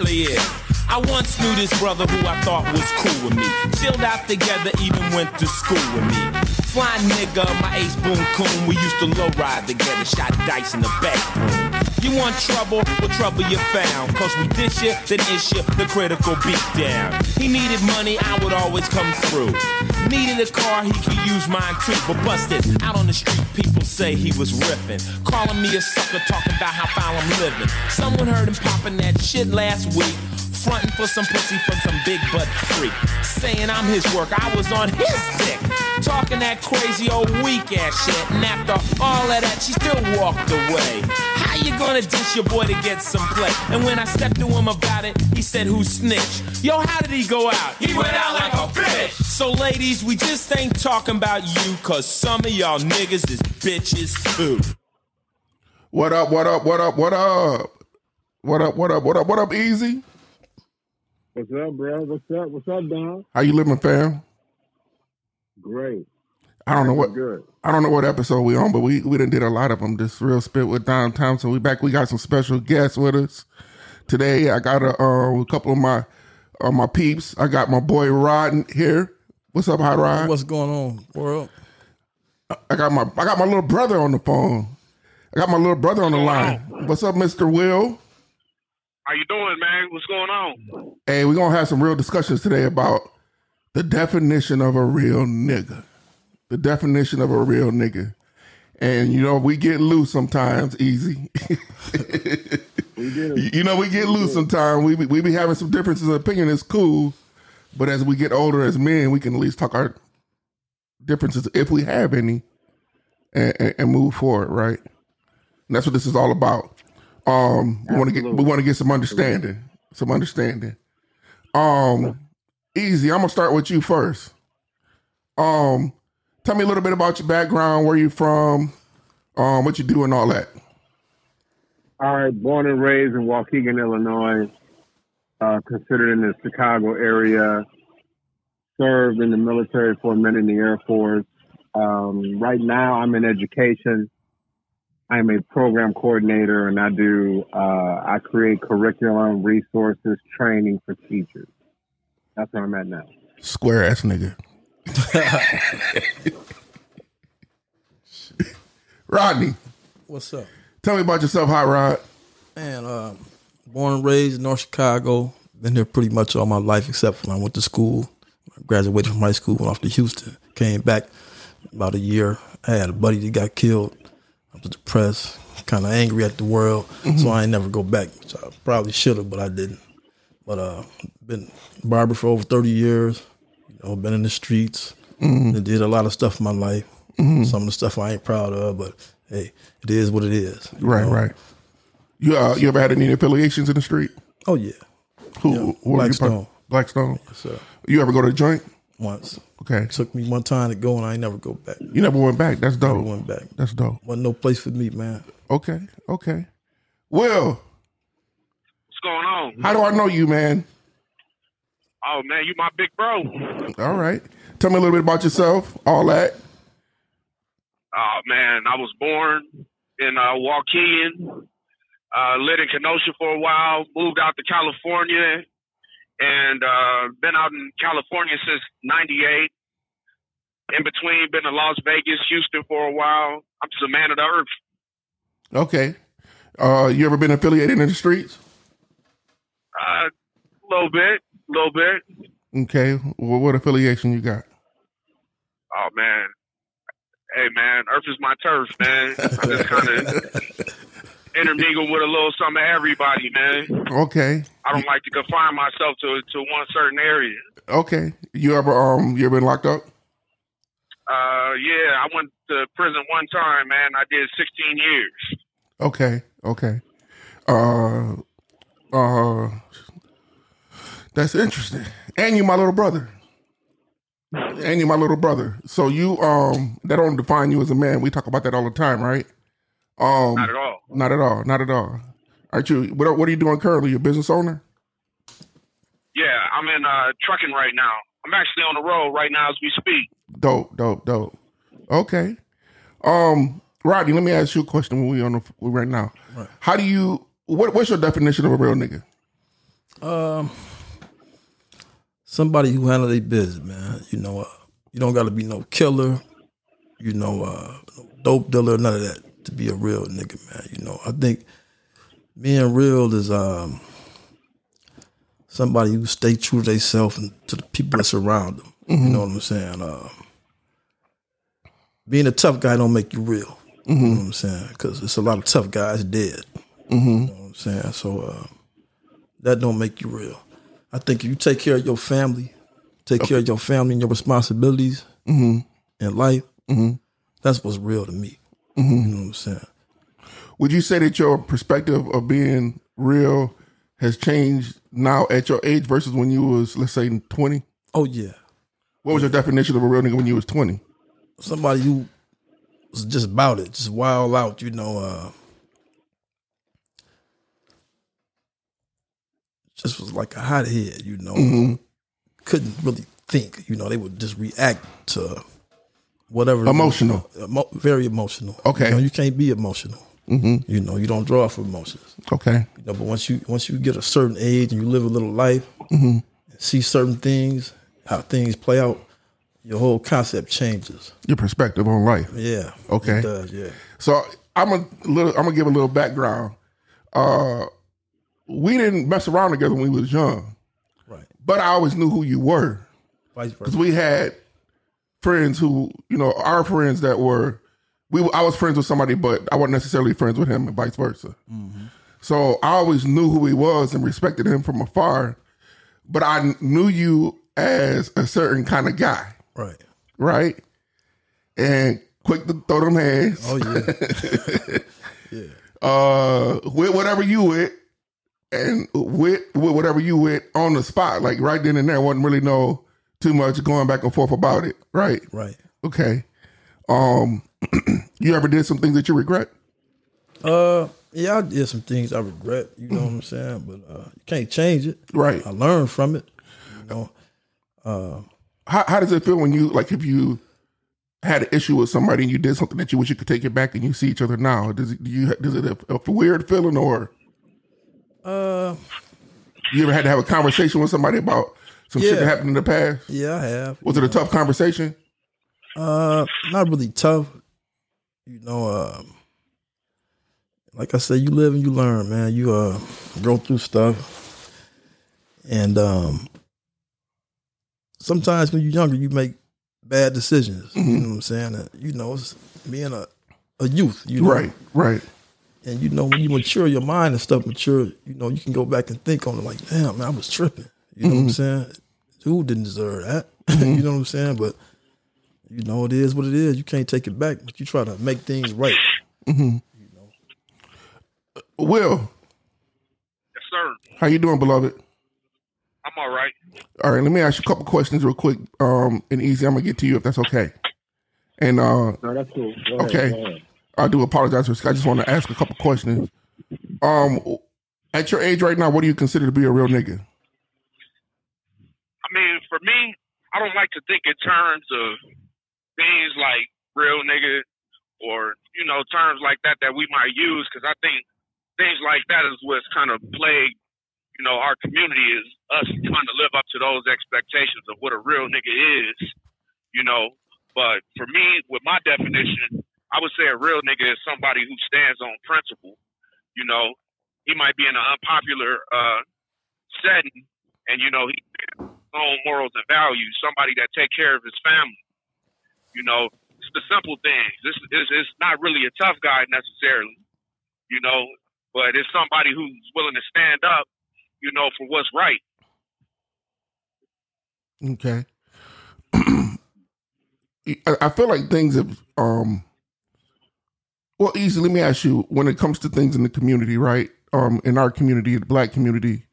I once knew this brother who I thought was cool with me. Chilled out together, even went to school with me. Fly nigga, my ace boom coon. We used to low ride together, shot dice in the back room. You want trouble? Well, trouble you found. Cause we dish you, then issue the critical beat down. He needed money, I would always come through. Needed a car, he could use mine too. But busted out on the street, people say he was riffing. Calling me a sucker, talking about how foul I'm living. Someone heard him popping that shit last week frontin' for some pussy from some big butt freak. Saying I'm his work, I was on his dick. Talking that crazy old weak ass shit. And after all of that, she still walked away. How you gonna dish your boy to get some play? And when I stepped to him about it, he said, Who snitched? Yo, how did he go out? He went out like a bitch! So, ladies, we just ain't talking about you, cause some of y'all niggas is bitches too. What up, what up, what up, what up? What up, what up, what up, what up, easy? What's up, bro? What's up? What's up, Don? How you living, fam? Great. I don't know what Good. I don't know what episode we on, but we we done did a lot of them. This real spit with Don Thompson. We back. We got some special guests with us today. I got a, uh, a couple of my uh, my peeps. I got my boy Rod here. What's up, Hot Rod? What's going on, world? I got my I got my little brother on the phone. I got my little brother on the line. What's up, Mister Will? How you doing, man? What's going on? Hey, we're gonna have some real discussions today about the definition of a real nigga. The definition of a real nigga. And you know, we get loose sometimes, easy. We did. you know, we get loose sometimes. We be, we be having some differences of opinion. It's cool, but as we get older as men, we can at least talk our differences if we have any, and, and, and move forward. Right. And that's what this is all about. Um, we want to get we want to get some understanding, some understanding. Um, easy. I'm gonna start with you first. Um, tell me a little bit about your background, where you from, um, what you do, and all that. All right, born and raised in Waukegan, Illinois, uh, considered in the Chicago area, served in the military for a minute in the Air Force. Um, right now, I'm in education. I'm a program coordinator, and I do uh, I create curriculum, resources, training for teachers. That's where I'm at now. Square ass nigga. Rodney, What's up, tell me about yourself, Hot Rod. man? Uh, born and raised in North Chicago. Been here pretty much all my life, except when I went to school. I graduated from high school, went off to Houston, came back about a year. I had a buddy that got killed. I was depressed, kind of angry at the world, so I ain't never go back, which I probably should have, but I didn't. But uh, been barber for over thirty years. You know, been in the streets. and did a lot of stuff in my life. Some of the stuff I ain't proud of, but hey, it is what it is. Right, know? right. You uh, you ever had any affiliations in the street? Oh yeah, Who? Yeah, Blackstone. Blackstone. sir. You ever go to a joint? Once Okay. took me one time to go, and I ain't never go back. You never went back. That's Never dope. went back. That's dope. Wasn't no place for me, man. Okay. Okay. Will, What's going on? how do I know you, man? Oh man, you my big bro. All right. Tell me a little bit about yourself. All that. Oh man, I was born in uh, Waukegan, uh, lived in Kenosha for a while, moved out to California, and uh, been out in California since '98. In between, been to Las Vegas, Houston for a while. I'm just a man of the earth. Okay. Uh, you ever been affiliated in the streets? A uh, little bit, a little bit. Okay. Well, what affiliation you got? Oh man. Hey man, Earth is my turf, man. I just kind of intermingle with a little some of everybody, man. Okay. I don't like to confine myself to to one certain area. Okay. You ever um you ever been locked up? Uh, yeah, I went to prison one time, man. I did 16 years. Okay. Okay. Uh uh that's interesting. And you my little brother. And you my little brother. So you um that don't define you as a man. We talk about that all the time, right? Um Not at all. Not at all. Not at all. Aren't you what are, what are you doing currently? You're a business owner? Yeah, I'm in uh, trucking right now. I'm actually on the road right now as we speak. Dope, dope, dope. Okay. Um, Rodney, let me ask you a question when we on the we right now. How do you what what's your definition of a real nigga? Um, somebody who handle their business, man. You know, uh, you don't got to be no killer, you know, uh, no dope dealer, none of that to be a real nigga, man. You know, I think being real is um somebody who stay true to themselves and to the people that surround them. You know what I'm saying? Uh, being a tough guy don't make you real. You know what I'm saying? Because it's a lot of tough guys dead. You know what I'm saying? So uh, that don't make you real. I think if you take care of your family, take care of your family and your responsibilities in life, that's what's real to me. You know what I'm saying? Would you say that your perspective of being real has changed now at your age versus when you was, let's say, twenty? Oh yeah. What was your definition of a real nigga when you was twenty? somebody who was just about it, just wild out, you know, uh just was like a hothead, you know. Couldn't really think, you know, they would just react to whatever Emotional. Emo- very emotional. Okay. You, know, you can't be emotional. Mm-hmm. You know, you don't draw from emotions. Okay. You know, but once you once you get a certain age and you live a little life, Mm-hmm. see certain things, how things play out, your whole concept changes. Your perspective on life. Yeah. Okay. It does, yeah. So I'm a little. I'm gonna give a little background. Uh, we didn't mess around together when we was young, Right. but I always knew who you were Vice because we had friends who, you know, our friends that were. We I was friends with somebody, but I wasn't necessarily friends with him, and vice versa. So I always knew who he was and respected him from afar, but I knew you as a certain kind of guy, Right. right? And quick to throw them hands. Oh yeah. uh with whatever you with and with, with whatever you with on the spot like right then and there wasn't really no too much going back and forth about it right right. okay um you ever did some things that you regret Uh yeah, I did some things I regret, you know what I'm saying? But uh you can't change it. right I learned from it. You know. how, how does it feel when you like if you had an issue with somebody and you did something that you wish you could take it back and you see each other now does it do you does it a, a weird feeling or Uh you ever had to have a conversation with somebody about some shit that happened in the past yeah, I have. was it a tough conversation Uh, not really tough. You know, um, like I said, you live and you learn, man. You uh go through stuff, and um, sometimes when you're younger, you make bad decisions. You know what I'm saying? You know, it's being a a youth, you know, right right And you know, when you mature, your mind and stuff mature. You know, you can go back and think on it, like, damn, man, I was tripping. You know what I'm saying? Who didn't deserve that? you know what I'm saying? But you know, it is what it is. You can't take it back, but you try to make things right. will Yes, sir. how you doing beloved I'm all right. All right, let me ask you a couple questions real quick, um, and easy. I'm gonna get to you if that's okay. And uh, No, that's cool. Go ahead, Okay. go ahead. I do apologize for. I just want to ask a couple questions. Um, at your age right now, what do you consider to be a real nigga? I mean, for me, I don't like to think in terms of things like real nigga or you know terms like that that we might use because I think things like that is what's kind of plagued you know our community is us trying to live up to those expectations of what a real nigga is, you know. But for me, with my definition, I would say a real nigga is somebody who stands on principle. You know, he might be in an unpopular uh, setting, and you know he own morals and values, somebody that take care of his family. You know, it's the simple things. This is it's not really a tough guy necessarily, you know, but it's somebody who's willing to stand up, you know, for what's right. Okay. I I feel like things have um well easy, let me ask you, when it comes to things in the community, right? Um in our community, the black community,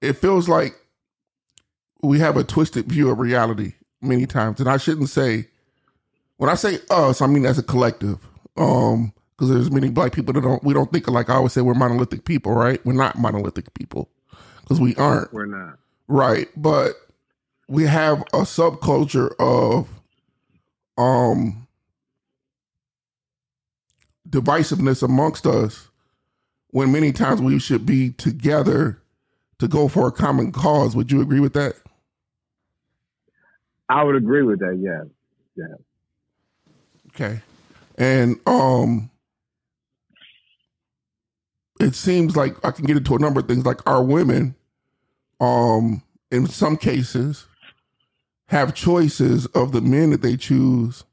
it feels like we have a twisted view of reality many times. And I shouldn't say when I say us, I mean as a collective. Um because there's many black people that don't we don't think like I always say we're monolithic people, right? We're not monolithic people. Because we aren't. We're not. Right, but we have a subculture of um divisiveness amongst us when many times we should be together to go for a common cause. Would you agree with that? I would agree with that. Yeah, yeah. Okay. And um it seems like I can get into a number of things like our women um in some cases have choices of the men that they choose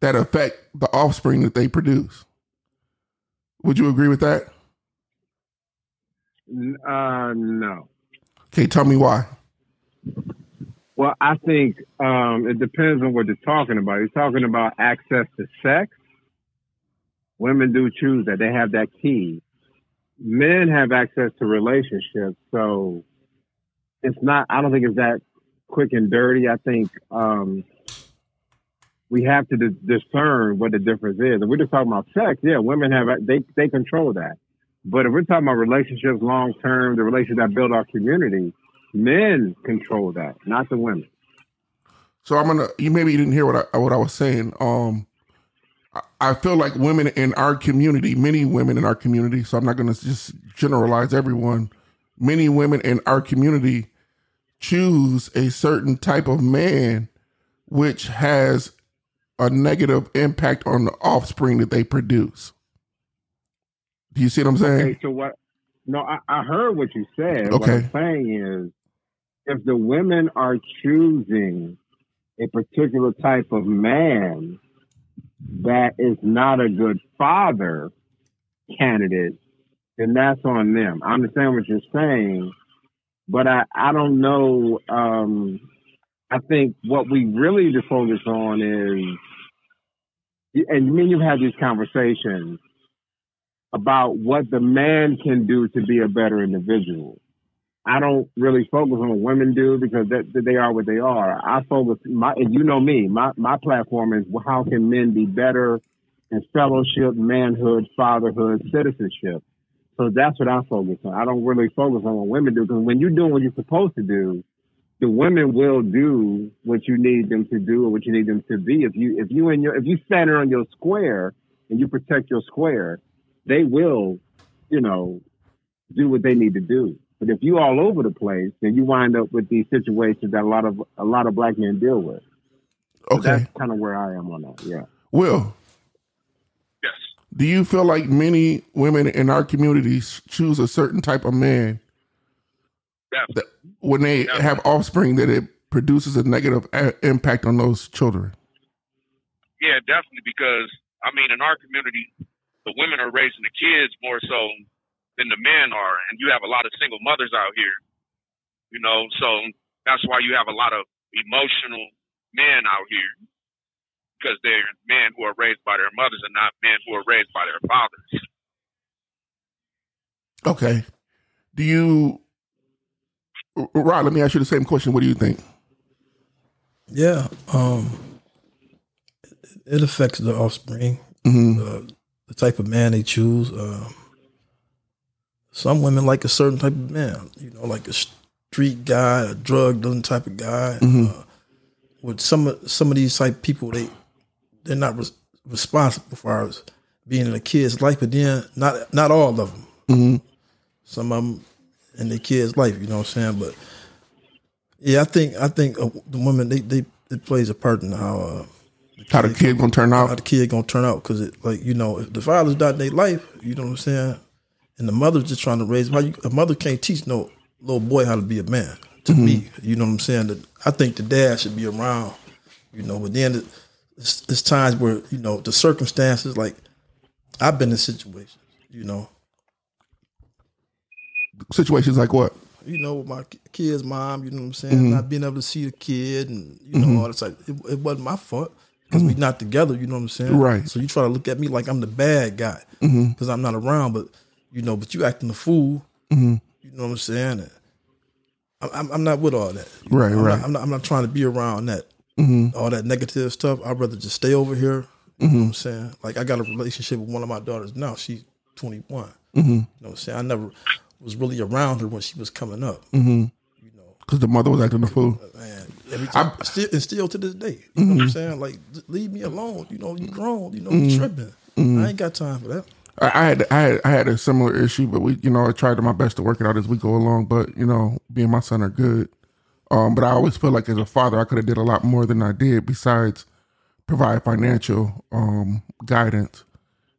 that affect the offspring that they produce. Would you agree with that? Uh, no. Okay, tell me why. Well, I think um, it depends on what you're talking about. You're talking about access to sex. Women do choose that; they have that key. Men have access to relationships, so it's not. I don't think it's that quick and dirty. I think um, we have to dis- discern what the difference is. If we're just talking about sex, yeah, women have they they control that. But if we're talking about relationships long term, the relationships that build our community, men control that, not the women. So I'm gonna. You maybe you didn't hear what I what I was saying. Um, I, I feel like women in our community, many women in our community. So I'm not gonna just generalize everyone. Many women in our community choose a certain type of man, which has a negative impact on the offspring that they produce. Do you see what I'm saying? Okay, so what? No, I, I heard what you said. What Okay. I'm saying is, if the women are choosing a particular type of man that is not a good father candidate, then that's on them. I understand what you're saying, but I, I don't know. Um, I think what we really need to focus on is, and me and you had these conversations about what the man can do to be a better individual. I don't really focus on what women do because that, that they are what they are. I focus my, and you know me, my, my platform is how can men be better in fellowship, manhood, fatherhood, citizenship. So that's what I focus on. I don't really focus on what women do because when you're doing what you're supposed to do, the women will do what you need them to do or what you need them to be. If you if you in your if you stand on your square and you protect your square, they will, you know, do what they need to do. But if you all over the place, then you wind up with these situations that a lot of a lot of black men deal with. So Okay, That's kind of where I am on that. Yeah. Will. Yes. Do you feel like many women in our communities choose a certain type of man that when they Yeah. have offspring that it produces a negative a- impact on those children? Yeah, definitely. Because I mean, in our community, the women are raising the kids more so than the men are, and you have a lot of single mothers out here. You know, so that's why you have a lot of emotional men out here because they're men who are raised by their mothers and not men who are raised by their fathers. Okay. Do you, Rod? Let me ask you the same question. What do you think? Yeah, um, it, it affects the offspring, hmm uh, the type of man they choose. Um, some women like a certain type of man, you know, like a street guy, a drug dealing type of guy. Mhm. Uh, with some of some of these type people, they they're not res- responsible for as being in a kid's life, but then not not all of them. hmm Some of them in their kid's life, you know what I'm saying? But yeah, I think I think uh, the women they they it plays a part in how. Uh, How the kid gonna turn out, how the kid gonna turn out because it like you know if the father's not in their life you know what i'm saying and the mother's just trying to raise you a mother can't teach no little boy how to be a man to mm-hmm. me you know what i'm saying that i think the dad should be around you know but then it's, it's times where you know the circumstances like i've been in situations you know Situations like what? you know, my kid's mom, you know what I'm saying, mm-hmm. not being able to see the kid and, you know, mm-hmm. all this. Like, it, it wasn't my fault because we not together, you know what I'm saying? Right. So you try to look at me like I'm the bad guy because I'm not around, but, you know, but you acting a fool, mm-hmm. you know what I'm saying? I'm, I'm, not with all that. Right, know? I'm right. Not, I'm, not, I'm not trying to be around that, mm-hmm. all that negative stuff. I'd rather just stay over here, you know mm-hmm. what I'm saying? Like, I got a relationship with one of my daughters now. She's 21. You know what I'm saying? I never was really around her when she was coming up. You know, because the mother was acting a fool. Uh, man, every time, still, and still to this day, you know what I'm saying? Like, leave me alone. You know, you grown. You know, you tripping. I ain't got time for that. I, I had I had I had a similar issue, but we you know I tried my best to work it out as we go along. But you know, me and my son are good. Um, but I always feel like as a father, I could have did a lot more than I did besides provide financial um, guidance.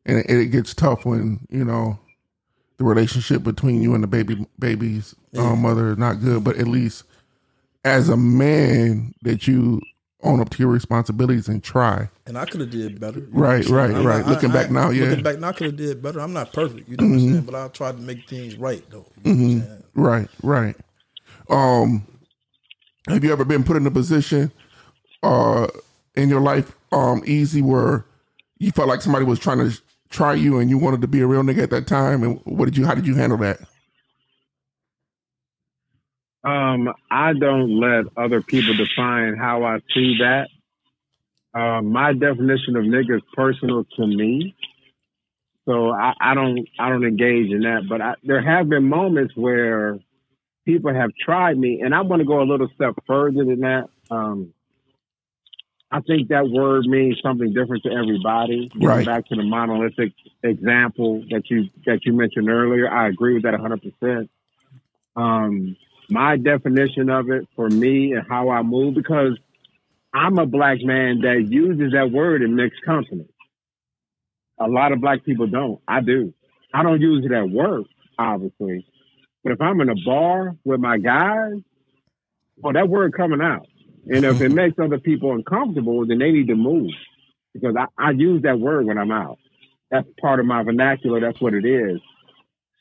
And it, it gets tough when you know the relationship between you and the baby baby's um, mother is not good. But at least as a man, that you own up to your responsibilities and try. And I could have did better. You Right, I'm right, right. I- Looking I- back now, yeah. Looking back now, I could have did better. I'm not perfect, you know what I'm saying? But I tried to make things right, though. You know what I'm? Right, right. Um, have you ever been put in a position uh in your life um easy where you felt like somebody was trying to try you and you wanted to be a real nigga at that time and what did you how did you handle that? Um, I don't let other people define how I see that. Uh, my definition of nigga is personal to me, so I, I don't I don't engage in that. But I, there have been moments where people have tried me, and I want to go a little step further than that. Um, I think that word means something different to everybody. Right. back to the monolithic example that you that you mentioned earlier, I agree with that 100. percent um, my definition of it for me and how I move because I'm a black man that uses that word in mixed company. A lot of black people don't. I do. I don't use it at work, obviously. But if I'm in a bar with my guys, well, that word coming out. And if it makes other people uncomfortable, then they need to move because I, I use that word when I'm out. That's part of my vernacular. That's what it is.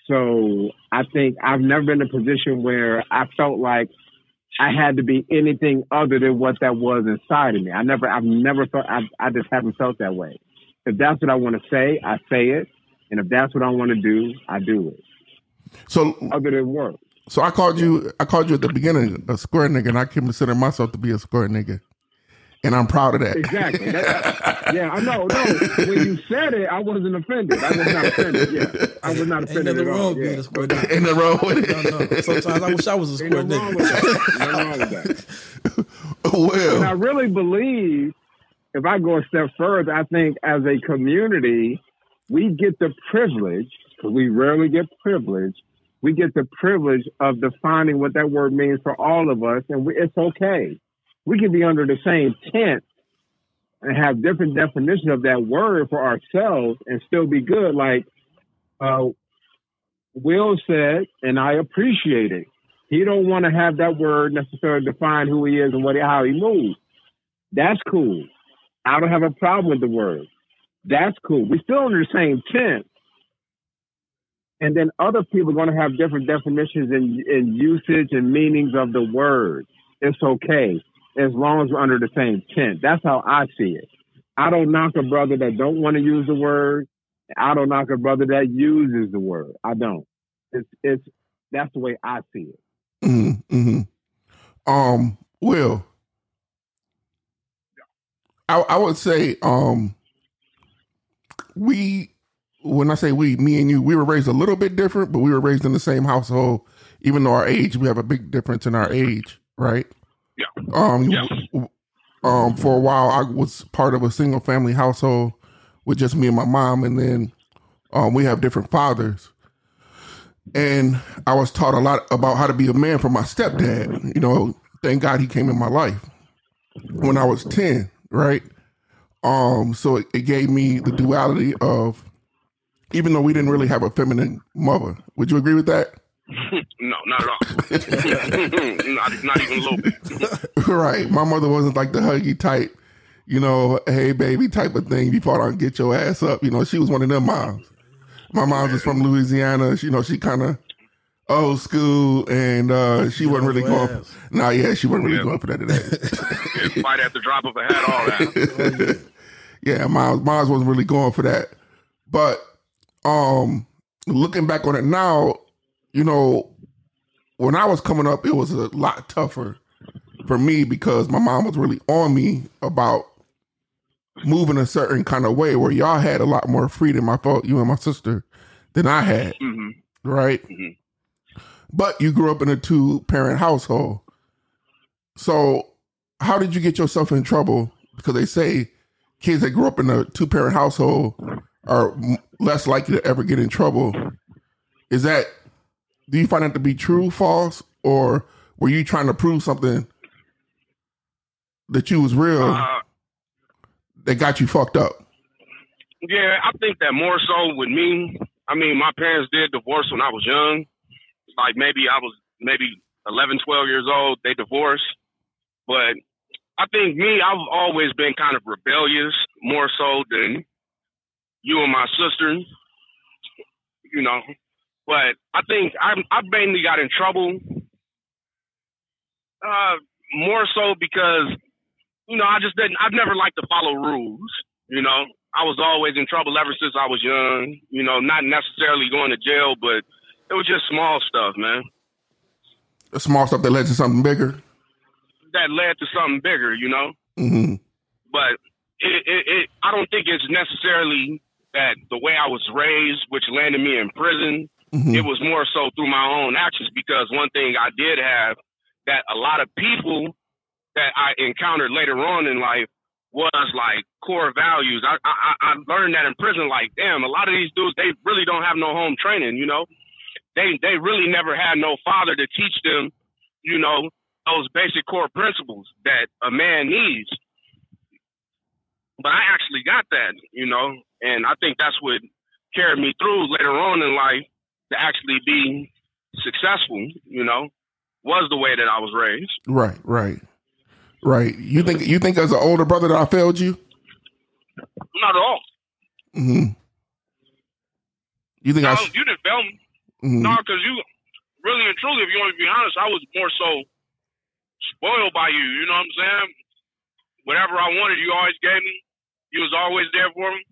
So I think I've never been in a position where I felt like I had to be anything other than what that was inside of me. I never, I've never felt, I, I just haven't felt that way. If that's what I want to say, I say it. And if that's what I want to do, I do it. So Other than work. so I called you I called you at the beginning a square nigga and I can consider myself to be a square nigga. And I'm proud of that. Exactly. That- yeah, I know. No, when you said it, I wasn't offended. I was not offended. Yeah, I was not offended nothing at wrong all. with being Yeah. a square nigga. Ain't nothing wrong with it. no. Sometimes I wish I was a square no wrong nigga. with that. Nothing wrong with that. And I really believe, if I go a step further, I think as a community, we get the privilege, because we rarely get privilege, we get the privilege of defining what that word means for all of us, and we, it's okay. We can be under the same tent and have different definitions of that word for ourselves and still be good. Like uh, Will said, and I appreciate it. He don't want to have that word necessarily define who he is and what how he moves. That's cool. I don't have a problem with the word. That's cool. We're still under the same tent. And then other people are going to have different definitions and, and usage and meanings of the word. It's okay as long as we're under the same tent. That's how I see it. I don't knock a brother that don't want to use the word. I don't knock a brother that uses the word. I don't. It's it's that's the way I see it. mhm, mhm. um, Will, I, I would say, um, we, when I say we, me and you, we were raised a little bit different, but we were raised in the same household. Even though our age, we have a big difference in our age, right? Yeah. Um, Yeah. um, for a while, I was part of a single family household with just me and my mom, and then um, we have different fathers. And I was taught a lot about how to be a man from my stepdad. You know, thank God he came in my life when I was 10, right? Um, so it, it gave me the duality of even though we didn't really have a feminine mother. Would you agree with that? No, not at all. not, not even a little bit. right. My mother wasn't like the huggy type, you know, hey baby type of thing. You fall down and get your ass up. You know, she was one of them moms. My mom's was from Louisiana. She, you know, she kind of old school and uh she wasn't really going ass. nah yeah, she wasn't really Yeah. going for that today. Yeah, Fight at the drop of a hat, all that. yeah, Miles Miles wasn't really going for that. But um looking back on it now, you know, when I was coming up, it was a lot tougher for me because my mom was really on me about moving a certain kind of way where y'all had a lot more freedom, I thought, you and my sister, than I had, hmm right? Mhm. But you grew up in a two parent household. So how did you get yourself in trouble? Because they say kids that grew up in a two parent household are m- less likely to ever get in trouble. Is that do you find that to be true, false, or were you trying to prove something that you was real Uh, that got you fucked up? Yeah, I think that more so with me. I mean, my parents did divorce when I was young. Like maybe I was maybe 11, 12 years old. They divorced. But I think me, I've always been kind of rebellious, more so than you and my sister. You know, but I think I I mainly got in trouble. Uh, more so because you know I just didn't. I've never liked to follow rules. You know, I was always in trouble ever since I was young. You know, not necessarily going to jail, but it was just small stuff, man, The small stuff that led to something bigger. that led to something bigger. You know, hmm but it, it, it I don't think it's necessarily that the way I was raised, which landed me in prison. Hmm It was more so through my own actions because one thing I did have that a lot of people that I encountered later on in life was like core values. I, I I learned that in prison. Like, damn, a lot of these dudes they really don't have no home training. You know, they they really never had no father to teach them. You know, those basic core principles that a man needs. But I actually got that. You know, and I think that's what carried me through later on in life to actually be successful, you know, was the way that I was raised. Right, right, right. You think you think as an older brother that I failed you? Not at all. hmm You think No, I? sh- you didn't fail me. mhm. No, because you really and truly, if you want to be honest, I was more so spoiled by you. You know what I'm saying? Whatever I wanted, you always gave me. You was always there for me.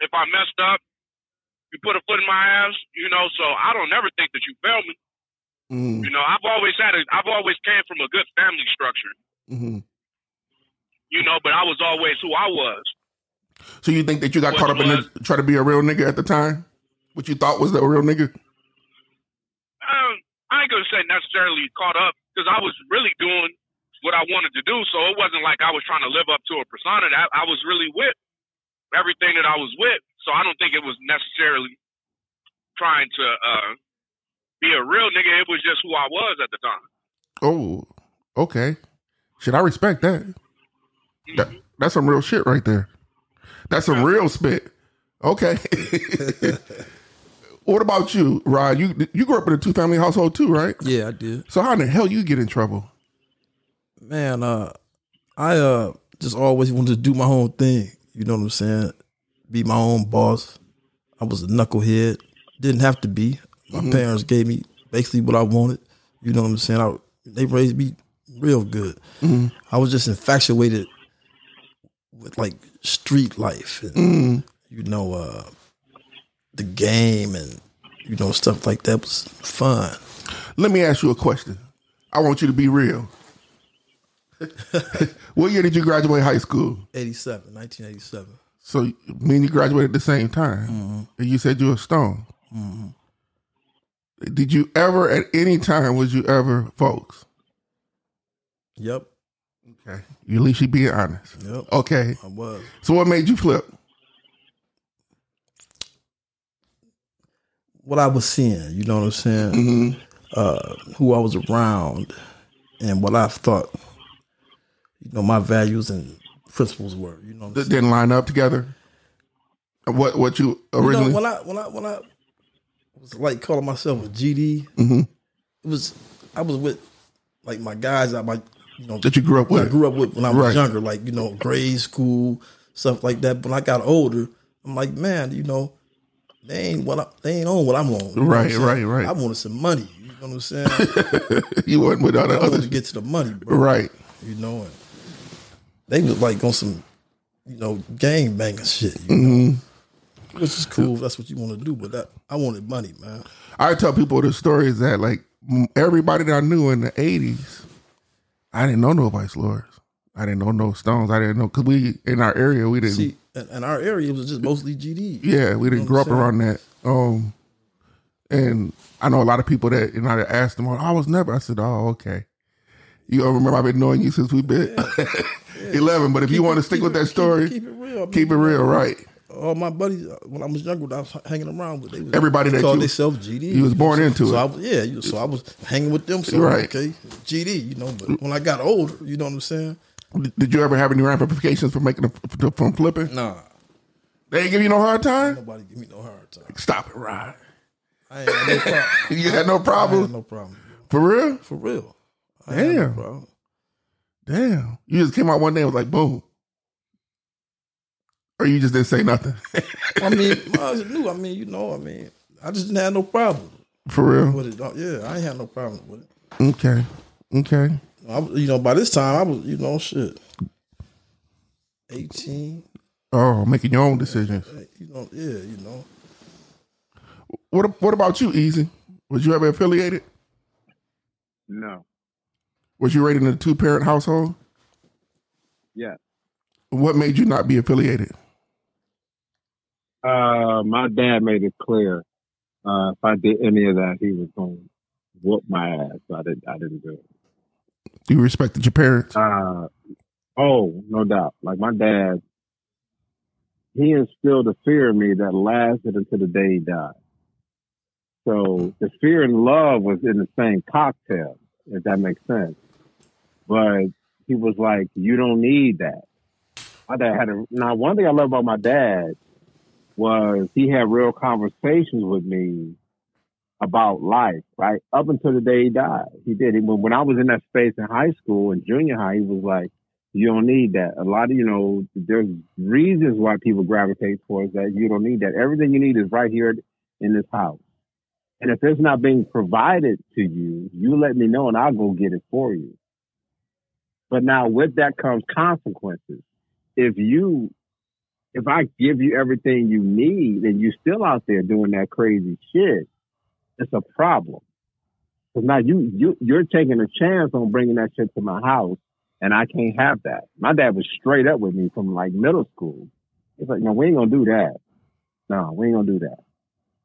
If I messed up, you put a foot in my ass. You know, so I don't ever think that you failed me. Mhm, You know, I've always had a, I've always came from a good family structure. mhm. You know, but I was always who I was. So you think that you got Which caught up in was- the, try to be a real nigga at the time? What you thought was the real nigga? um, I ain't gonna say necessarily caught up because I was really doing what I wanted to do. So it wasn't like I was trying to live up to a persona. That I was really with everything that I was with. So I don't think it was necessarily trying to uh, be a real nigga. It was just who I was at the time. Oh, okay. Should I respect that? that? That's some real shit right there. That's some real spit. Okay. what about you, Rod? You you grew up in a two family household too, right? Yeah, I did. So how in the hell you get in trouble? Man, uh, I uh just always wanted to do my own thing. You know what I'm saying? Be my own boss. I was a knucklehead. Didn't have to be. My mm-hmm. parents gave me basically what I wanted. You know what I'm saying? I, they raised me real good. Mm-hmm. I was just infatuated with like street life and mm-hmm. you know uh the game and you know stuff like that was fun. Let me ask you a question. I want you to be real. what year did you graduate high school? 87, 1987. So me and you graduated at the same time, and you said you were stone. Did you ever, at any time, was you ever, folks? Yep, Okay, you at least you being honest. yep. Okay, I was. so what made you flip? what I was seeing, you know what I'm saying? Mm-hmm. Uh, who I was around and what I thought, you know, my values and principles were. You know, what I'm That didn't line up together. What what you You know, originally? when I when I when I was like calling myself a GD, Mhm. it was I was with like my guys that my you know that you grew up with. I grew up with when I was Right. younger, like you know, grade school stuff like that. But When I got older, I'm like, man, you know, they ain't what I, they ain't on what I'm on. You Right, I'm right, right. I wanted some money. You know what I'm saying? you wasn't with all the I wanted other. to get to the money, bro. Right. You know, and they was like on some, you know, gang banging shit. You know, which is cool. That's what you want to do, but that I wanted money, man. I tell people the stories that like everybody that I knew in the eighties, I didn't know no Vice Lords. I didn't know no Stones. I didn't know because we in our area we didn't. See, and, our area was just mostly GD. yeah, we didn't know grow up around that. Um, and I know a lot of people that and I asked them, "Oh, I was never." I said, "Oh, okay." You all remember I've been knowing you since we've been eleven. But if you want to stick with that story, keep, keep it real. Keep it real, right? all my buddies uh, when I was younger, I was hanging around with. They was, Everybody that called themselves GD. you was born so, into so it. I was, yeah, you- so I was hanging with them. So Right. okay, GD. You know, but when I got older, you know what I'm saying? Did you ever have any ramifications for making a, from flipping? Nah, They ain't give you no hard time. nobody give me no hard time. Stop it, Rod. I ain't had no problem. You had no I had problem no problem for real. for real. I had no Damn. problem. Damn, you just came out one day and was like, boom, or you just didn't say nothing I mean, I was new. I mean, you know, I mean, I just didn't have no problem for real. with it. Yeah, I ain't had no problem with it. Okay, okay. I, was- you know, by this time I was, you know, shit, eighteen. Oh, making your own decisions. You know, yeah, you know. What What about you, Easy? Was you ever affiliated? No. Was you raised in a two parent household? Yeah. What made you not be affiliated? Uh, my dad made it clear uh, if I did any of that, he was going to whoop my ass. I didn't. I didn't do it. You respected your parents. Uh, oh, no doubt. Like my dad, he instilled a fear in me that lasted until the day he died. So the fear and love was in the same cocktail, if that makes sense. But he was like, "You don't need that." My dad had a now. One thing I love about my dad was he had real conversations with me about life, right? Up until the day he died. He did. When, when I was in that space in high school and junior high, he was like, you don't need that. A lot of, you know, there's reasons why people gravitate towards that. You don't need that. Everything you need is right here in this house. And if it's not being provided to you, you let me know and I'll go get it for you. But now with that comes consequences. If you, if I give you everything you need and you're still out there doing that crazy shit, it's a problem. Because now you you you're taking a chance on bringing that shit to my house, and I can't have that. My dad was straight up with me from like middle school. He's like, no, we ain't gonna do that. No, we ain't gonna do that.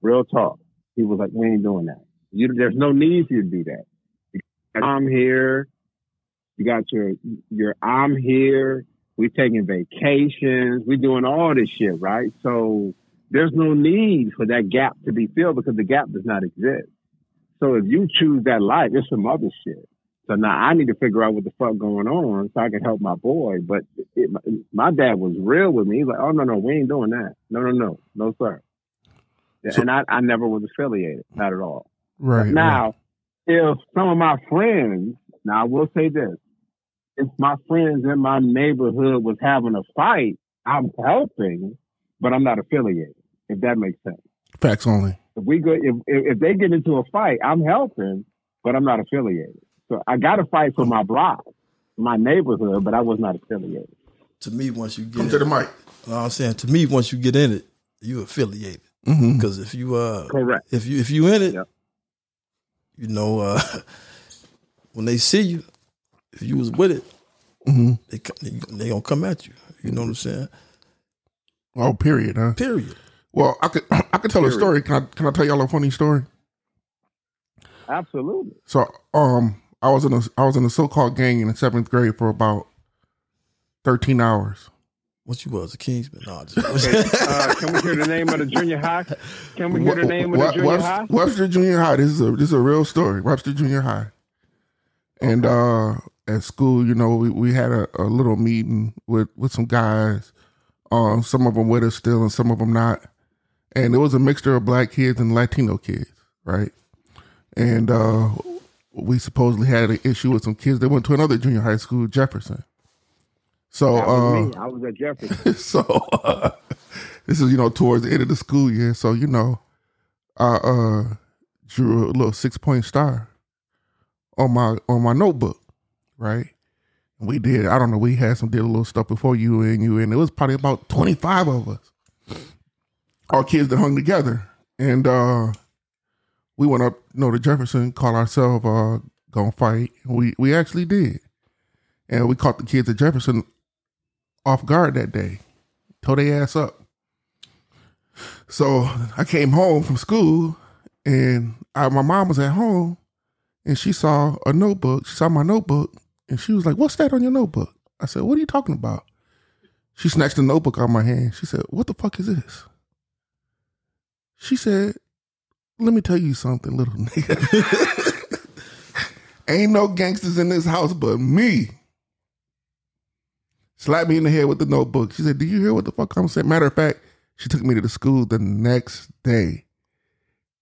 Real talk. He was like, we ain't doing that. You, there's no need for you to do that. I'm here. You got your your I'm here. We taking vacations. We doing all this shit, right? So there's no need for that gap to be filled because the gap does not exist. So if you choose that life, it's some other shit. So now I need to figure out what the fuck going on so I can help my boy. But it, my dad was real with me. He's like, oh no no, we ain't doing that. No no no, no sir. So- and I, I never was affiliated, not at all. Right. right. Now, if some of my friends, now I will say this, if my friends in my neighborhood was having a fight, I'm helping, but I'm not affiliated. If that makes sense. Facts only. If we go, if if if they get into a fight, I'm helping, but I'm not affiliated. So I got to fight for my block, my neighborhood, but I was not affiliated. To me, once you get Come in, to the mic. know what I'm saying to me, once you get in it, you affiliated. Mm-hmm. Because if you uh, Correct. if you if you in it, Yep. you know, uh, when they see you, if you was with it, Mm-hmm. they they, they gonna come at you. You know what I'm saying? Oh, period. Huh? Period. Well, I could I could tell a story. Can I can I tell y'all a funny story? Absolutely. So, um, I was in a I was in a so called gang in the seventh grade for about thirteen hours. What you was a Kingsman? No, just, Okay, uh, can we hear the name of the junior high? Can we hear the name of the junior Webster, high? Webster Junior High. This is a this is a real story. Webster Junior High. And uh, at school, you know, we, we had a, a little meeting with with some guys. Um, some of them with us still, and some of them not. And it was a mixture of black kids and Latino kids, right? And uh, we supposedly had an issue with some kids that went to another junior high school, Jefferson. So was uh. I was at Jefferson. so uh, this is you know towards the end of the school year so you know i uh drew a little six point star on my on my notebook right? We did i don't know we had some did a little stuff before you and you and it was probably about 25 of us. All kids that hung together. And uh we went up you know to jefferson called ourselves uh gonna fight. We we actually did. And we caught the kids at jefferson off guard that day. Told their ass up. So I came home from school and I, my mom was at home and she saw a notebook. She saw my notebook and she was like, What's that on your notebook? I said, What are you talking about? She snatched the notebook out of my hand. She said, What the fuck is this? She said, Let me tell you something, little nigga. Ain't no gangsters in this house but me. Slapped me in the head with the notebook. She said, Do you hear what the fuck I'm saying? Matter of fact, she took me to the school the next day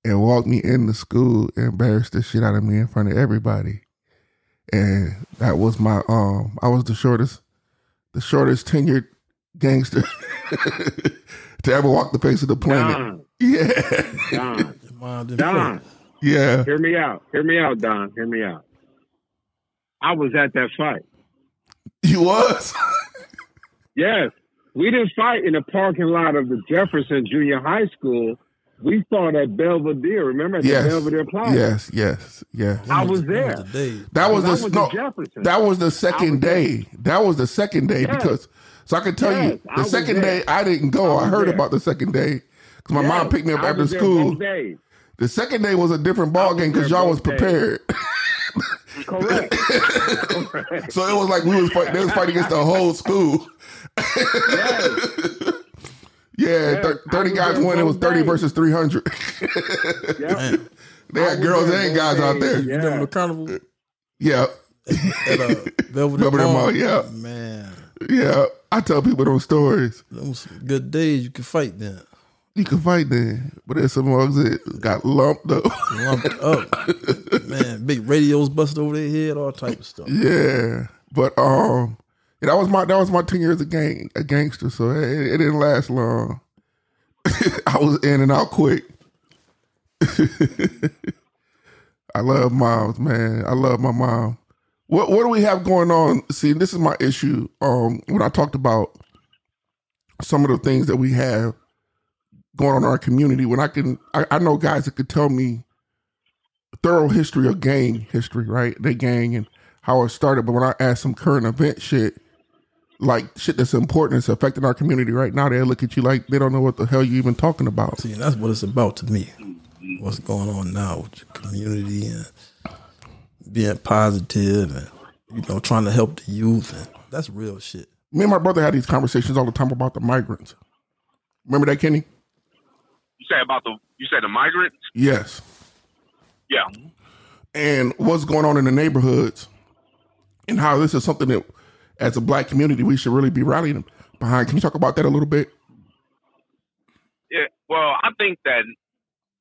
and walked me in the school and embarrassed the shit out of me in front of everybody. And that was my um I was the shortest the shortest tenured gangster to ever walk the face of the planet. Don, Yeah. Don, Your Don. Yeah. Hear me out. Hear me out, Don. Hear me out. I was at that fight. You was. Yes. We didn't fight in the parking lot of the Jefferson Junior High School. We fought at Belvedere. Remember at yes. the Belvedere Plaza? Yes, yes, yes. I was Them there. the. That was the went no, Jefferson. that was the second was there. day. That was the second day Yes. because so I can tell Yes, you the was second there. day I didn't go. I I, heard there. about the second day because my Yes, mom picked me up I after school. The second day was a different ball game because y'all was prepared. Correct. Correct. so it was like we was fight, they was fighting against the whole school. Yes. Yeah, thir- I thirty guys there won. It was thirty days. versus three hundred. Yep. They had girls and both guys out days. there. you Yeah. remember the carnival Yeah, at uh, Velvet Belvedere Mall? Mall, yeah. Man, yeah. I tell people those stories. them was some good days. You can fight then. You can fight then, but there's some mugs that got lumped up. Lumped up. Man, big radios busted over their head, all type of stuff. yeah, but um, yeah, that was my that was my ten years of gang a gangster. So it, it didn't last long. I was in and out quick. I love moms, man. I love my mom. What what do we have going on? See, this is my issue. Um, when I talked about some of the things that we have going on in our community, when I can, I, I know guys that could tell me thorough history of gang history, right? They gang and how it started. But when I ask some current event shit, like shit that's important, that's affecting our community right now, they look at you like they don't know what the hell you even talking about. See, that's what it's about to me. What's going on now with your community and being positive and you know trying to help the youth and that's real shit. Me and my brother had these conversations all the time about the migrants. Remember that, Kenny? You say about the you said the migrants? Yes. Yeah. and what's going on in the neighborhoods and how this is something that as a black community we should really be rallying behind. Can you talk about that a little bit? Yeah. Well, I think that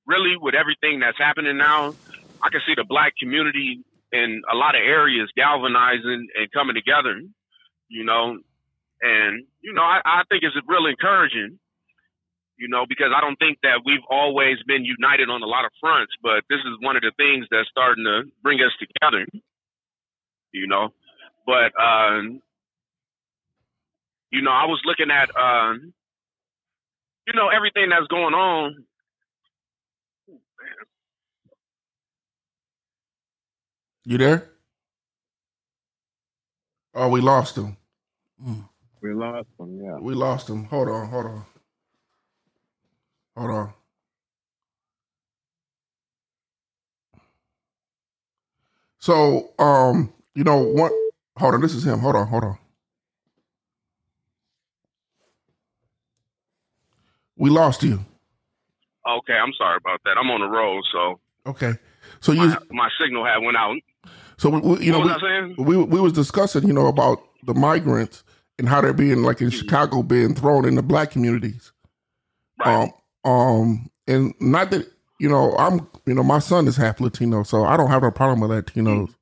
really with everything that's happening now, I can see the black community in a lot of areas galvanizing and coming together, you know, and, you know, I, I think it's really encouraging, you know, because I don't think that we've always been united on a lot of fronts, but this is one of the things that's starting to bring us together, you know, but, um, you know, I was looking at, um, you know, everything that's going on. You there? Oh, we lost him. We lost them, yeah. We lost him. Hold on, hold on. Hold on. So, um, you know what? Hold on, this is him. Hold on, hold on. We lost you. Okay, I'm sorry about that. I'm on the road, so Okay. So you my, my signal had went out. So we, we- you know, What was we, I saying? we we was discussing, you know, about the migrants and how they're being like in Chicago being thrown in the black communities. Right. Um, um, and not that you know, I'm you know, my son is half Latino, so I don't have a problem with Latinos,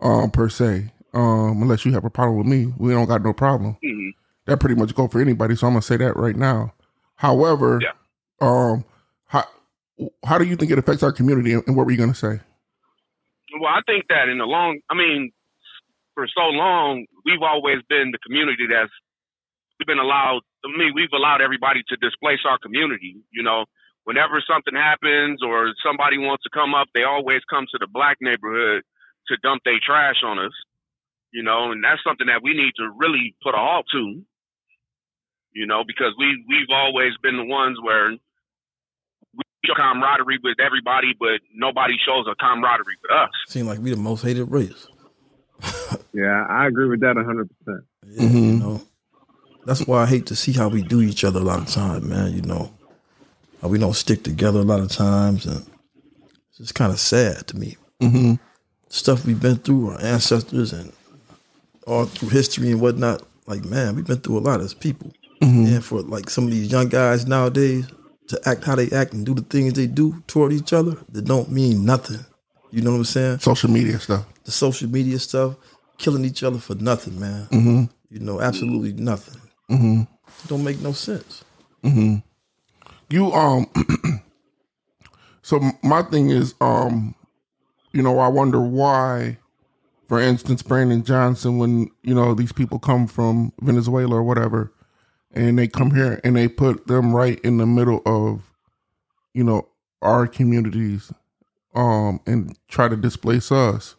um, per se. Um, unless you have a problem with me, we don't got no problem. Mhm. That pretty much go for anybody. So I'm gonna say that right now. However, Yeah. um, how how do you think it affects our community, and what were you gonna say? Well, I think that in the long, I mean, for so long, we've always been the community that's we've been allowed. I mean, we've allowed everybody to displace our community. You know, whenever something happens or somebody wants to come up, they always come to the black neighborhood to dump their trash on us. You know, and that's something that we need to really put a halt to. You know, because we we've always been the ones where we show camaraderie with everybody, but nobody shows a camaraderie with us. Seem like we the most hated race. Yeah, I agree with that 100%. Yeah, you Mhm. know. that's why I hate to see how we do each other a lot of times, man. You know, how we don't stick together a lot of times, and it's just kind of sad to me. Mm-hmm. Stuff we've been through, our ancestors, and all through history and whatnot. Like, man, we've been through a lot as people. And for like some of these young guys nowadays to act how they act and do the things they do toward each other, that don't mean nothing. You know what I'm saying? Social media stuff. the social media stuff, killing each other for nothing, man. Mm-hmm. You know, absolutely nothing. Mm-hmm. Don't make no sense. You um. so my thing is um, you know, I wonder why, for instance, Brandon Johnson, when you know these people come from Venezuela or whatever, and they come here and they put them right in the middle of, you know, our communities, um, and try to displace us.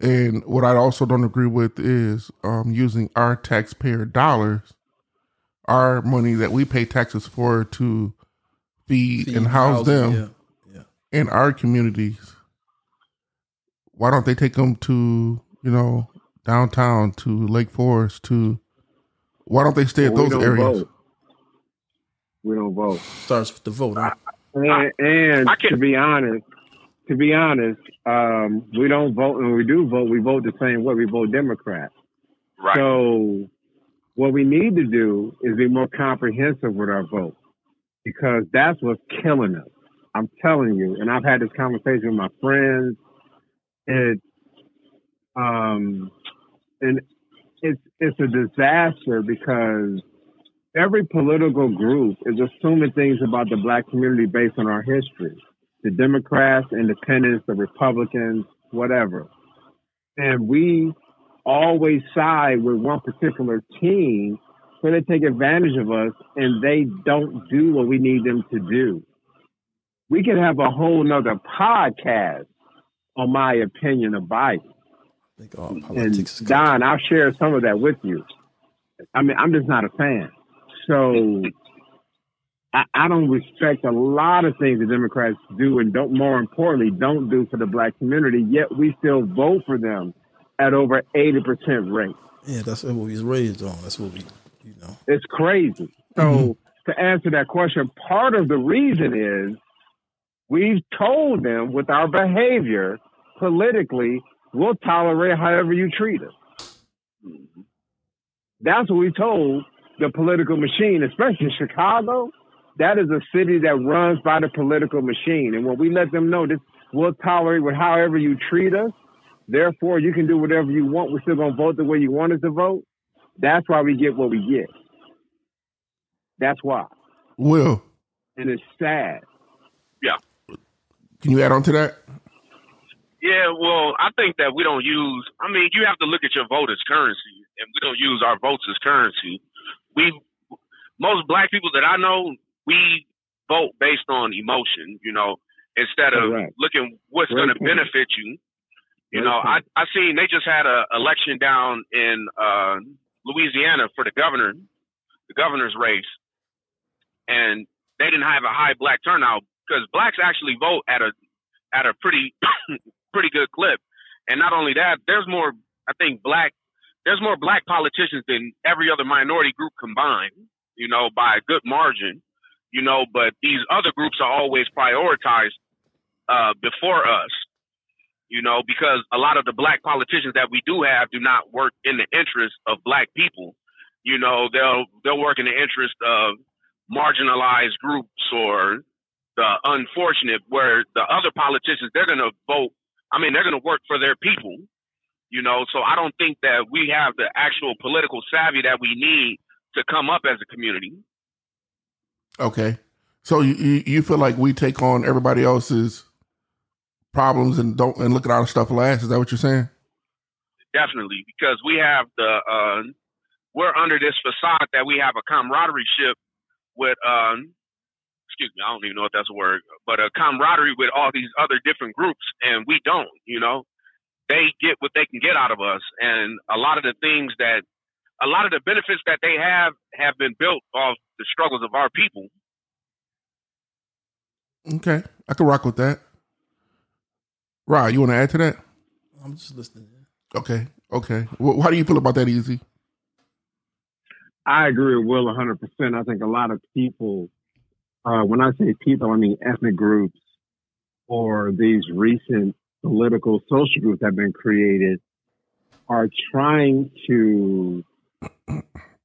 And what I also don't agree with is um, using our taxpayer dollars, our money that we pay taxes for to feed, and house them Yeah. Yeah. in our communities. Why don't they take them to, you know, downtown, to Lake Forest, to why don't they stay at Well, we those don't areas? vote. We don't vote. Starts with the vote. huh? And, and I can- to be honest, to be honest, um, we don't vote. When we do vote, we vote the same way. We vote Democrat. Right. So what we need to do is be more comprehensive with our vote because that's what's killing us. I'm telling you, and I've had this conversation with my friends. It, um, and it's a disaster because every political group is assuming things about the black community based on our history. The Democrats, Independents, the Republicans, whatever. And we always side with one particular team so they take advantage of us and they don't do what we need them to do. We could have a whole nother podcast on my opinion of Biden. Oh, I think all And politics is Don, I'll share some of that with you. I mean, I'm just not a fan. So I, I don't respect a lot of things the Democrats do and don't more importantly don't do for the black community, yet we still vote for them at over eighty percent rate. Yeah, that's what we was raised on. That's what we, you know. It's crazy. So mm-hmm. to answer that question, part of the reason is we've told them with our behavior politically, we'll tolerate however you treat us. Mm-hmm. That's what we told the political machine, especially in Chicago. That is a city that runs by the political machine. And when we let them know this, we'll tolerate with however you treat us. Therefore, you can do whatever you want. We're still going to vote the way you want us to vote. That's why we get what we get. That's why. Will, And it's sad. Yeah. Can you add on to that? Yeah, well, I think that we don't use. I mean, you have to look at your vote as currency, and we don't use our votes as currency. We, most black people that I know, we vote based on emotion. You know, instead of Correct. looking what's going to benefit you. You Great know, I. I seen they just had a election down in uh, Louisiana for the governor, the governor's race, and they didn't have a high black turnout because blacks actually vote at a at a pretty pretty good clip. And not only that, there's more. I think black there's more black politicians than every other minority group combined. You know, by a good margin. You know, but these other groups are always prioritized uh, before us. You know, because a lot of the black politicians that we do have do not work in the interest of black people. You know, they'll they'll work in the interest of marginalized groups or the unfortunate where the other politicians they're going to vote i mean they're going to work for their people you know so i don't think that we have the actual political savvy that we need to come up as a community Okay. So you, you feel like we take on everybody else's problems and don't and look at our stuff last? Is that what you're saying? definitely because we have the uh, we're under this facade that we have a camaraderie ship with um excuse me i don't even know if that's a word but a camaraderie with all these other different groups and we don't you know they get what they can get out of us and a lot of the things that a lot of the benefits that they have have been built off the struggles of our people Okay, I can rock with that. Rod, you want to add to that? I'm just listening. Okay, okay. Well, how do you feel about that, Easy? I agree with Will 100%. I think a lot of people, uh, when I say people, I mean ethnic groups or these recent political social groups that have been created are trying to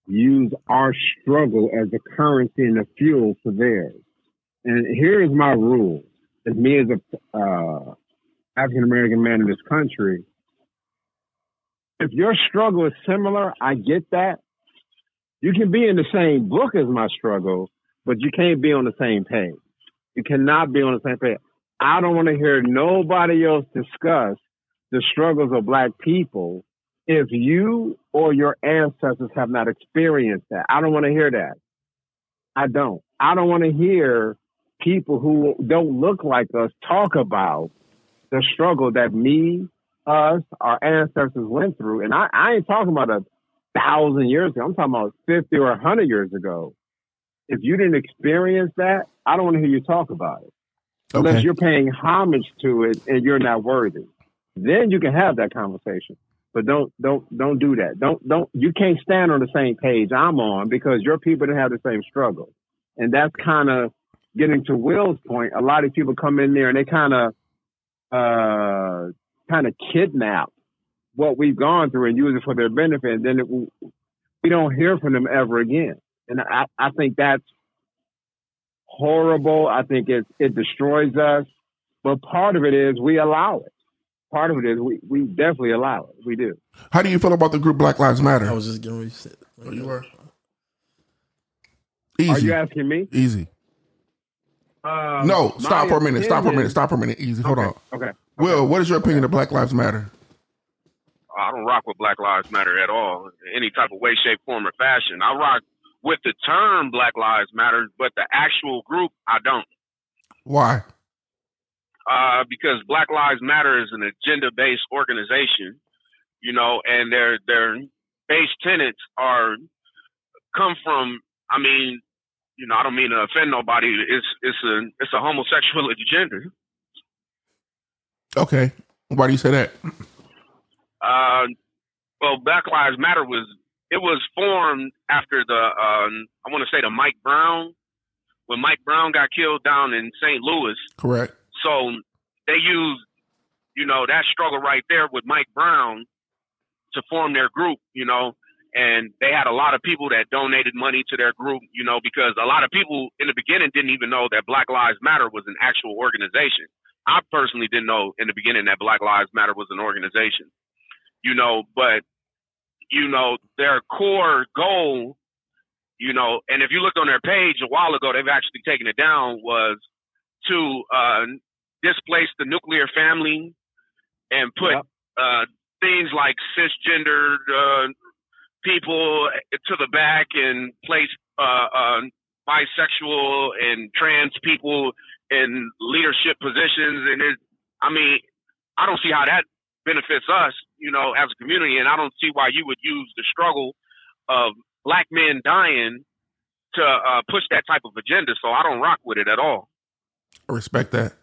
use our struggle as a currency and a fuel for theirs. And here's my rule: as me as a uh, African American man in this country, if your struggle is similar, I get that. You can be in the same book as my struggle, but you can't be on the same page. You cannot be on the same page. I don't want to hear nobody else discuss the struggles of black people if you or your ancestors have not experienced that. I don't want to hear that. I don't. I don't want to hear people who don't look like us talk about the struggle that me, us, our ancestors went through. And I, I ain't talking about a thousand years ago. I'm talking about 50 or 100 years ago. If you didn't experience that, I don't want to hear you talk about it. Okay. Unless you're paying homage to it and you're not worthy. Then you can have that conversation. But don't don't don't do that. Don't don't you can't stand on the same page I'm on because your people didn't have the same struggle. And that's kind of getting to Will's point. A lot of people come in there and they kind of uh kind of kidnap what we've gone through and use it for their benefit. And then it, we don't hear from them ever again. And I, I think that's horrible. I think it, it destroys us. But part of it is we allow it. Part of it is we, we definitely allow it. We do. How do you feel about the group Black Lives Matter? I was just getting ready to say oh, you were? Easy. Are you asking me? Easy. Um, no, stop for a minute. Stop for a minute. Stop for a minute. Easy. Hold okay, on. Okay. Will, what is your opinion of Black Lives Matter? I don't rock with Black Lives Matter at all, any type of way, shape, form, or fashion. I rock with the term Black Lives Matter, but the actual group, I don't. Why? Uh, because Black Lives Matter is an agenda-based organization, you know, and their their base tenets are come from. I mean, you know, I don't mean to offend nobody. It's it's a it's a homosexual agenda. Okay, why do you say that? Uh, well, Black Lives Matter was it was formed after the um, I want to say the Mike Brown when Mike Brown got killed down in St. Louis. Correct. So they used you know that struggle right there with Mike Brown to form their group. You know, and they had a lot of people that donated money to their group. You know, because a lot of people in the beginning didn't even know that Black Lives Matter was an actual organization. I personally didn't know in the beginning that Black Lives Matter was an organization. You know, but you know, their core goal, you know, and if you looked on their page a while ago, they've actually taken it down, was to uh, displace the nuclear family and put yep. uh, things like cisgendered uh, people to the back and place uh, uh, bisexual and trans people in leadership positions. And it, I mean, I don't see how that benefits us, you know, as a community. And I don't see why you would use the struggle of black men dying to uh, push that type of agenda. So I don't rock with it at all. I respect that.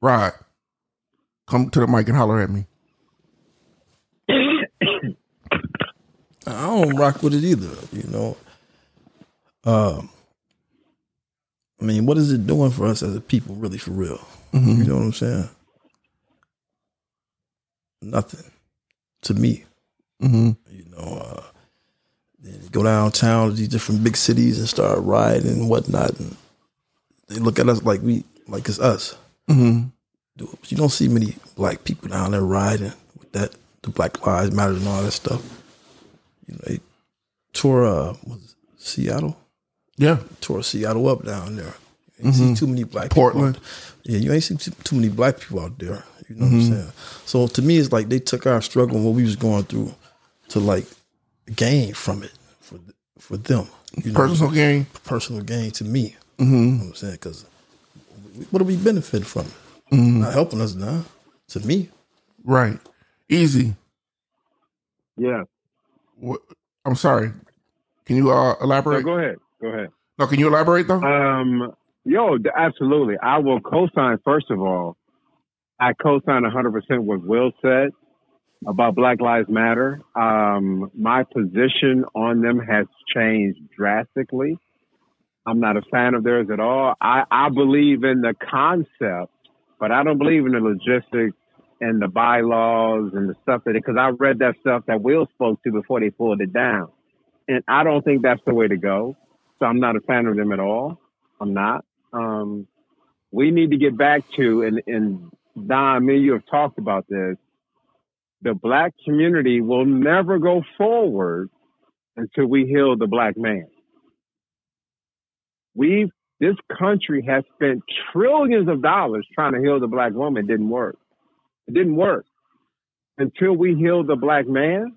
Rod, come to the mic and holler at me. I don't rock with it either, you know. Um, I mean, what is it doing for us as a people, really, for real? Mm-hmm. You know what I'm saying? nothing to me. Mm-hmm. You know, uh, go downtown to these different big cities and start riding and whatnot, and they look at us like we like it's us. Mm-hmm. You don't see many black people down there riding with that the Black Lives Matter and all that stuff. You know, they tore uh, was Seattle. Yeah, tore Seattle up down there. You mm-hmm. see too many black Portland. People yeah, you ain't see too, too many black people out there. You know mm-hmm. what I'm mm-hmm. saying? So to me, it's like they took our struggle and what we was going through to like gain from it for for them. You know, personal gain. Personal gain to me. Mm-hmm. You know what I'm saying? Because what do we benefit from? Mm-hmm. Not helping us now. To me. Right. Easy. Yeah. What, I'm sorry. Can you uh, elaborate? No, go ahead. Go ahead. No, can you elaborate though? Um, yo, absolutely. I will co-sign first of all I co-sign 100% what Will said. about Black Lives Matter. Um, my position on them has changed drastically. I'm not a fan of theirs at all. I, I believe in the concept, but I don't believe in the logistics and the bylaws and the stuff that because I read that stuff that Will spoke to before they pulled it down, and I don't think that's the way to go. So I'm not a fan of them at all. I'm not. Um, we need to get back to and and Don, me you have talked about this. The black community will never go forward until we heal the black man. We've this country has spent trillions of dollars trying to heal the black woman. It didn't work. It didn't work until we heal the black man.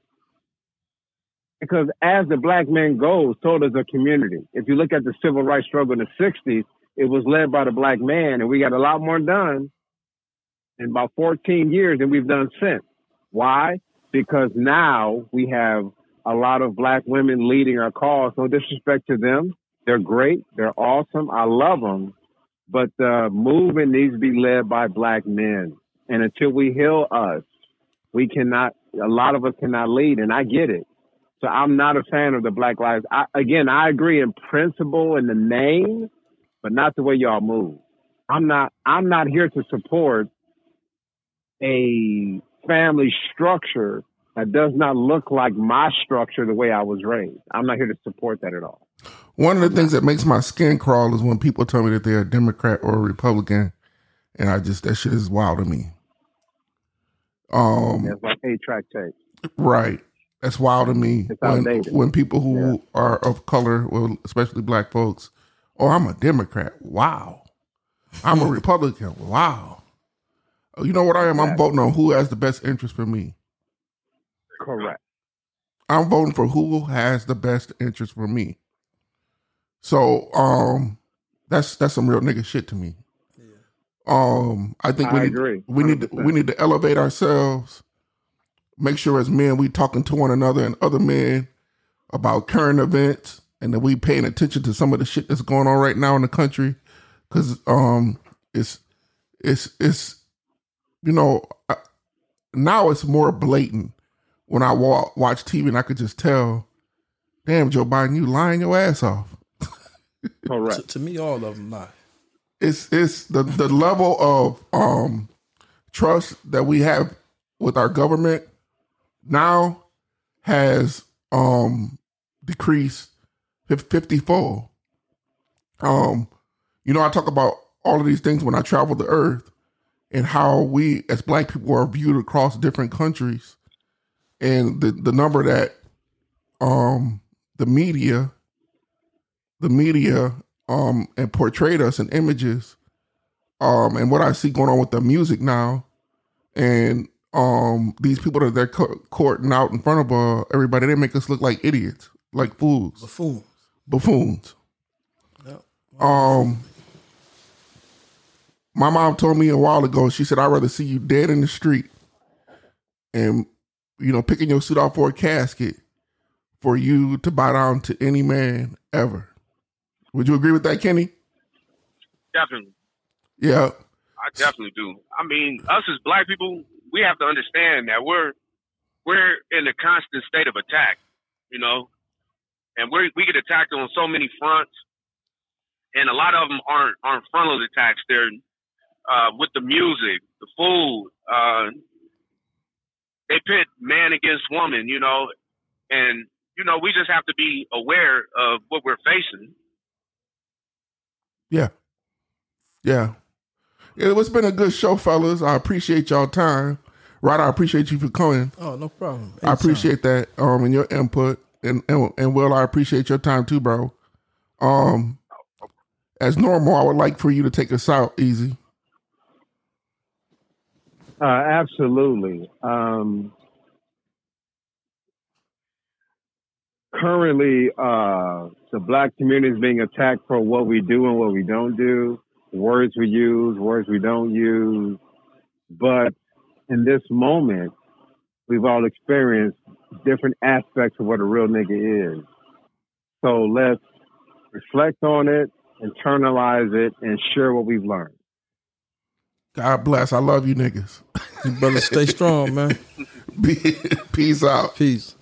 Because as the black man goes, so does the community. If you look at the civil rights struggle in the 60s, it was led by the black man, and we got a lot more done in about 14 years than we've done since. Why? Because now we have a lot of black women leading our cause. No disrespect to them. They're great. They're awesome. I love them. But the movement needs to be led by black men. And until we heal us, we cannot, a lot of us cannot lead. And I get it. So I'm not a fan of the Black Lives. I, again, I agree in principle in the name, but not the way y'all move. I'm not, I'm not here to support a family structure that does not look like my structure the way I was raised. I'm not here to support that at all. One of the things that makes my skin crawl is when people tell me that they're a Democrat or a Republican, and I just that shit is wild to me. Um, like eight track tape. Right, that's wild to me. When, when, people who yeah. are of color, well, especially black folks, oh, I'm a Democrat. Wow, I'm a Republican. Wow. Oh, you know what I am? I'm voting on who has the best interest for me. Correct. I'm voting for who has the best interest for me. So, um, that's that's some real nigga shit to me. Yeah. Um, I think we I need agree. we need to, we need to elevate ourselves. Make sure as men we talking to one another and other men about current events, and that we paying attention to some of the shit that's going on right now in the country, because um, it's it's it's you know, now it's more blatant. When I walk, watch TV and I could just tell, damn, Joe Biden, you lying your ass off. Correct. to, to, me, all of them lie. It's it's the the level of um trust that we have with our government now has um decreased 50 fold. Um, you know, I talk about all of these things when I travel the earth, and how we as black people are viewed across different countries. And the the number that um the media the media um and portrayed us in images um and what I see going on with the music now and um these people that they're courting out in front of uh, everybody they make us look like idiots like fools. Buffoons. Buffoons. Yep. um my mom told me a while ago, she said, I'd rather see you dead in the street and, you know, picking your suit off for a casket for you to bow down to any man ever. Would you agree with that, Kenny? Definitely. Yeah. I definitely do. I mean, us as black people, we have to understand that we're we're in a constant state of attack, you know, and we we get attacked on so many fronts, and a lot of them aren't aren't frontal attacks. They're uh, with the music, the food. Uh, they pit man against woman, you know, and you know we just have to be aware of what we're facing. Yeah, yeah. It's been a good show, fellas. I appreciate y'all time. Right, I appreciate you for coming. Oh, no problem. Anytime. I appreciate that um and your input, and, and and Will, I appreciate your time too, bro. Um, as normal, I would like for you to take us out easy. Uh, absolutely. Um, currently, uh, the black community is being attacked for what we do and what we don't do, words we use, words we don't use. But in this moment, we've all experienced different aspects of what a real nigga is. So let's reflect on it, internalize it, and share what we've learned. God bless. I love you niggas. You better stay strong, man. Peace out. Peace.